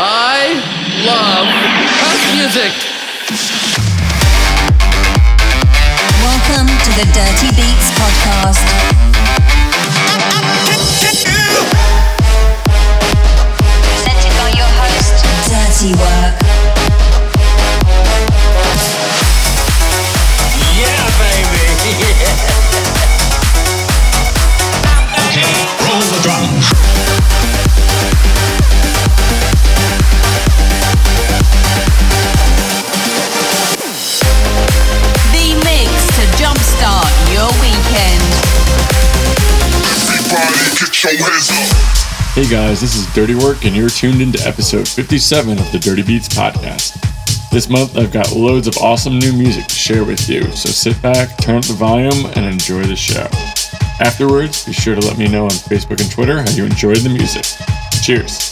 I love house music. Welcome to the Dirty Beats podcast. Presented by your host, Dirty Work. Hey guys, this is Dirty Work, and you're tuned into episode 57 of the Dirty Beats podcast. This month, I've got loads of awesome new music to share with you, so sit back, turn up the volume, and enjoy the show. Afterwards, be sure to let me know on Facebook and Twitter how you enjoyed the music. Cheers.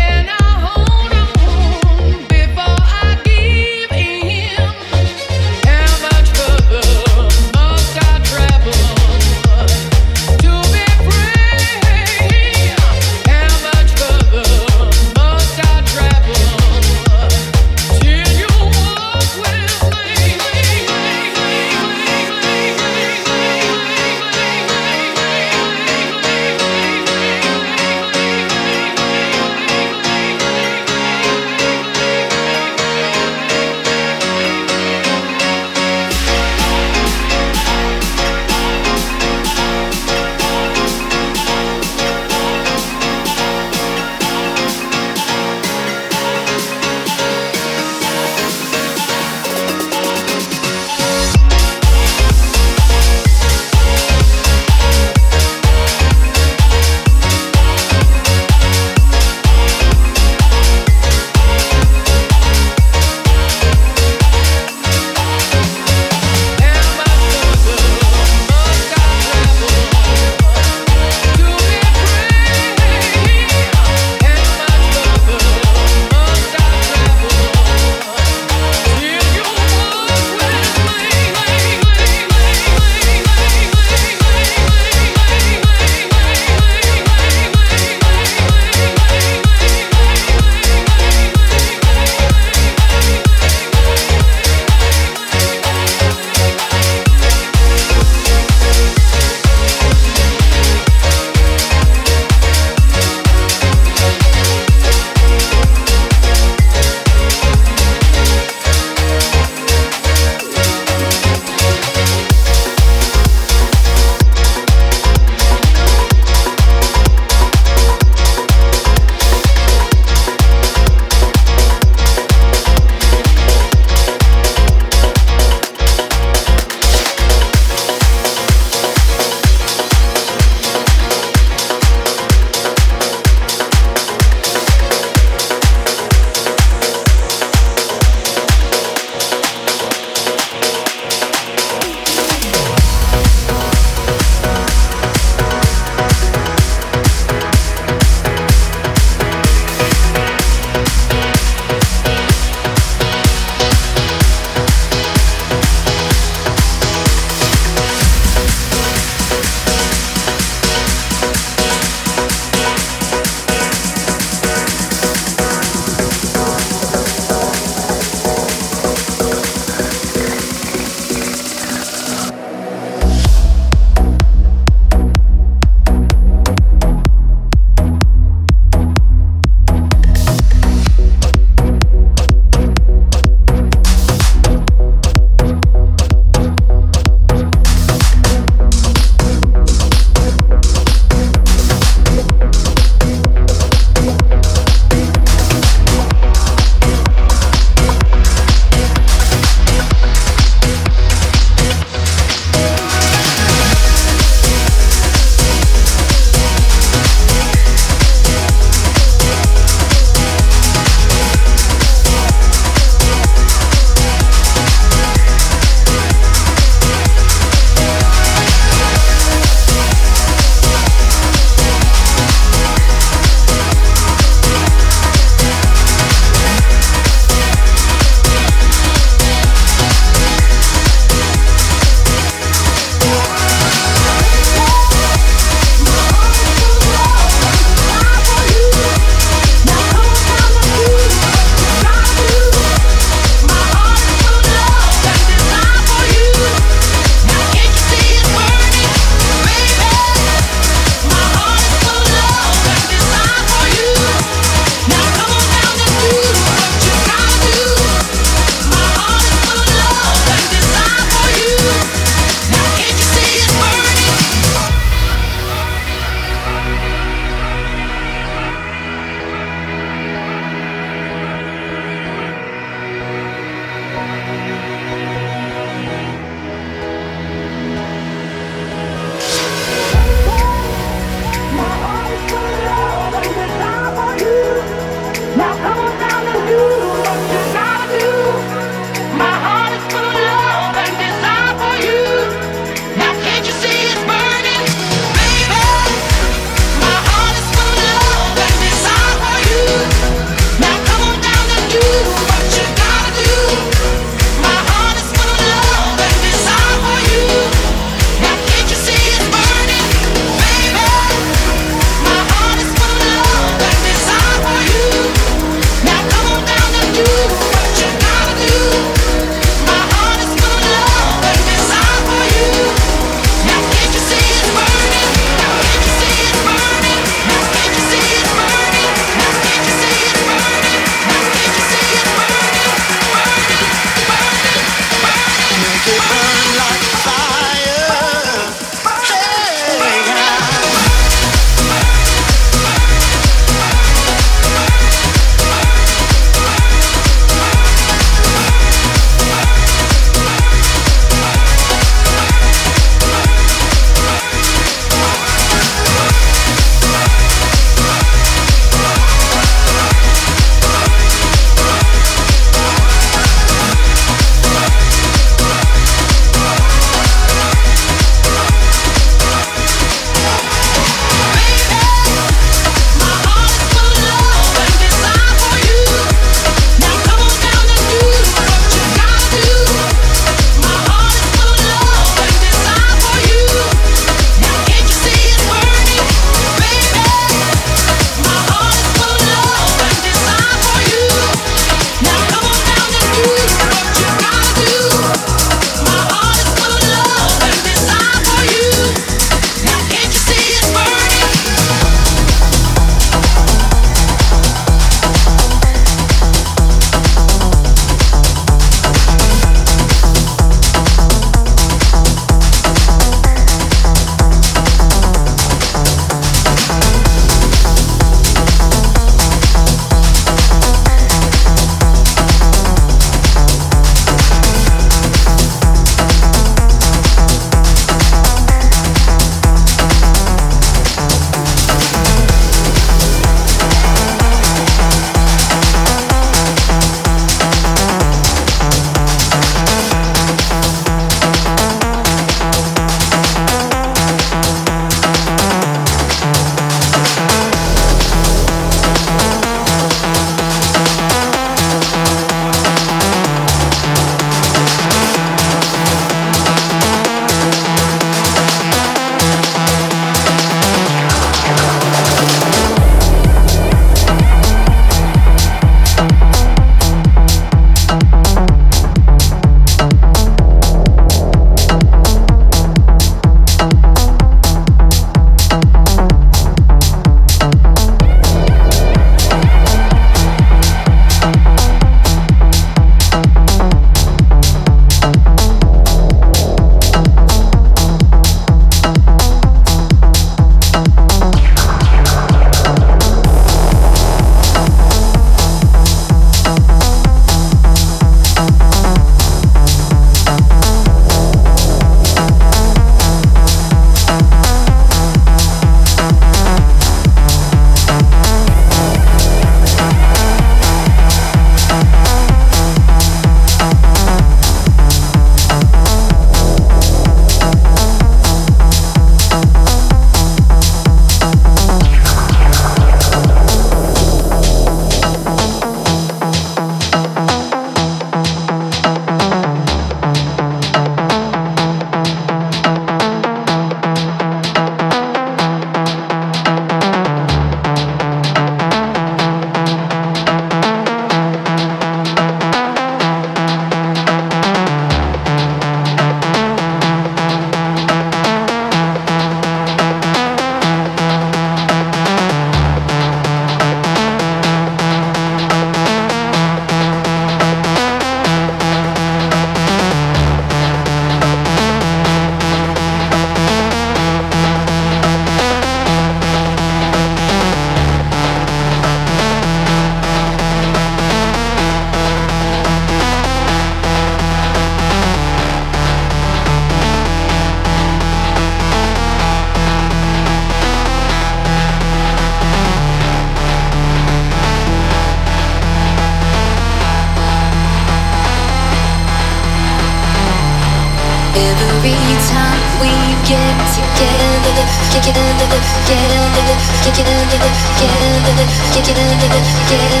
You it, get,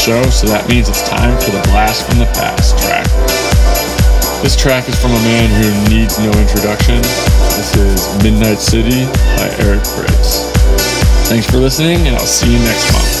show, so that means it's time for the Blast from the Past track. This track is from a man who needs no introduction. This is Midnight City by Eric Prydz. Thanks for listening, and I'll see you next month.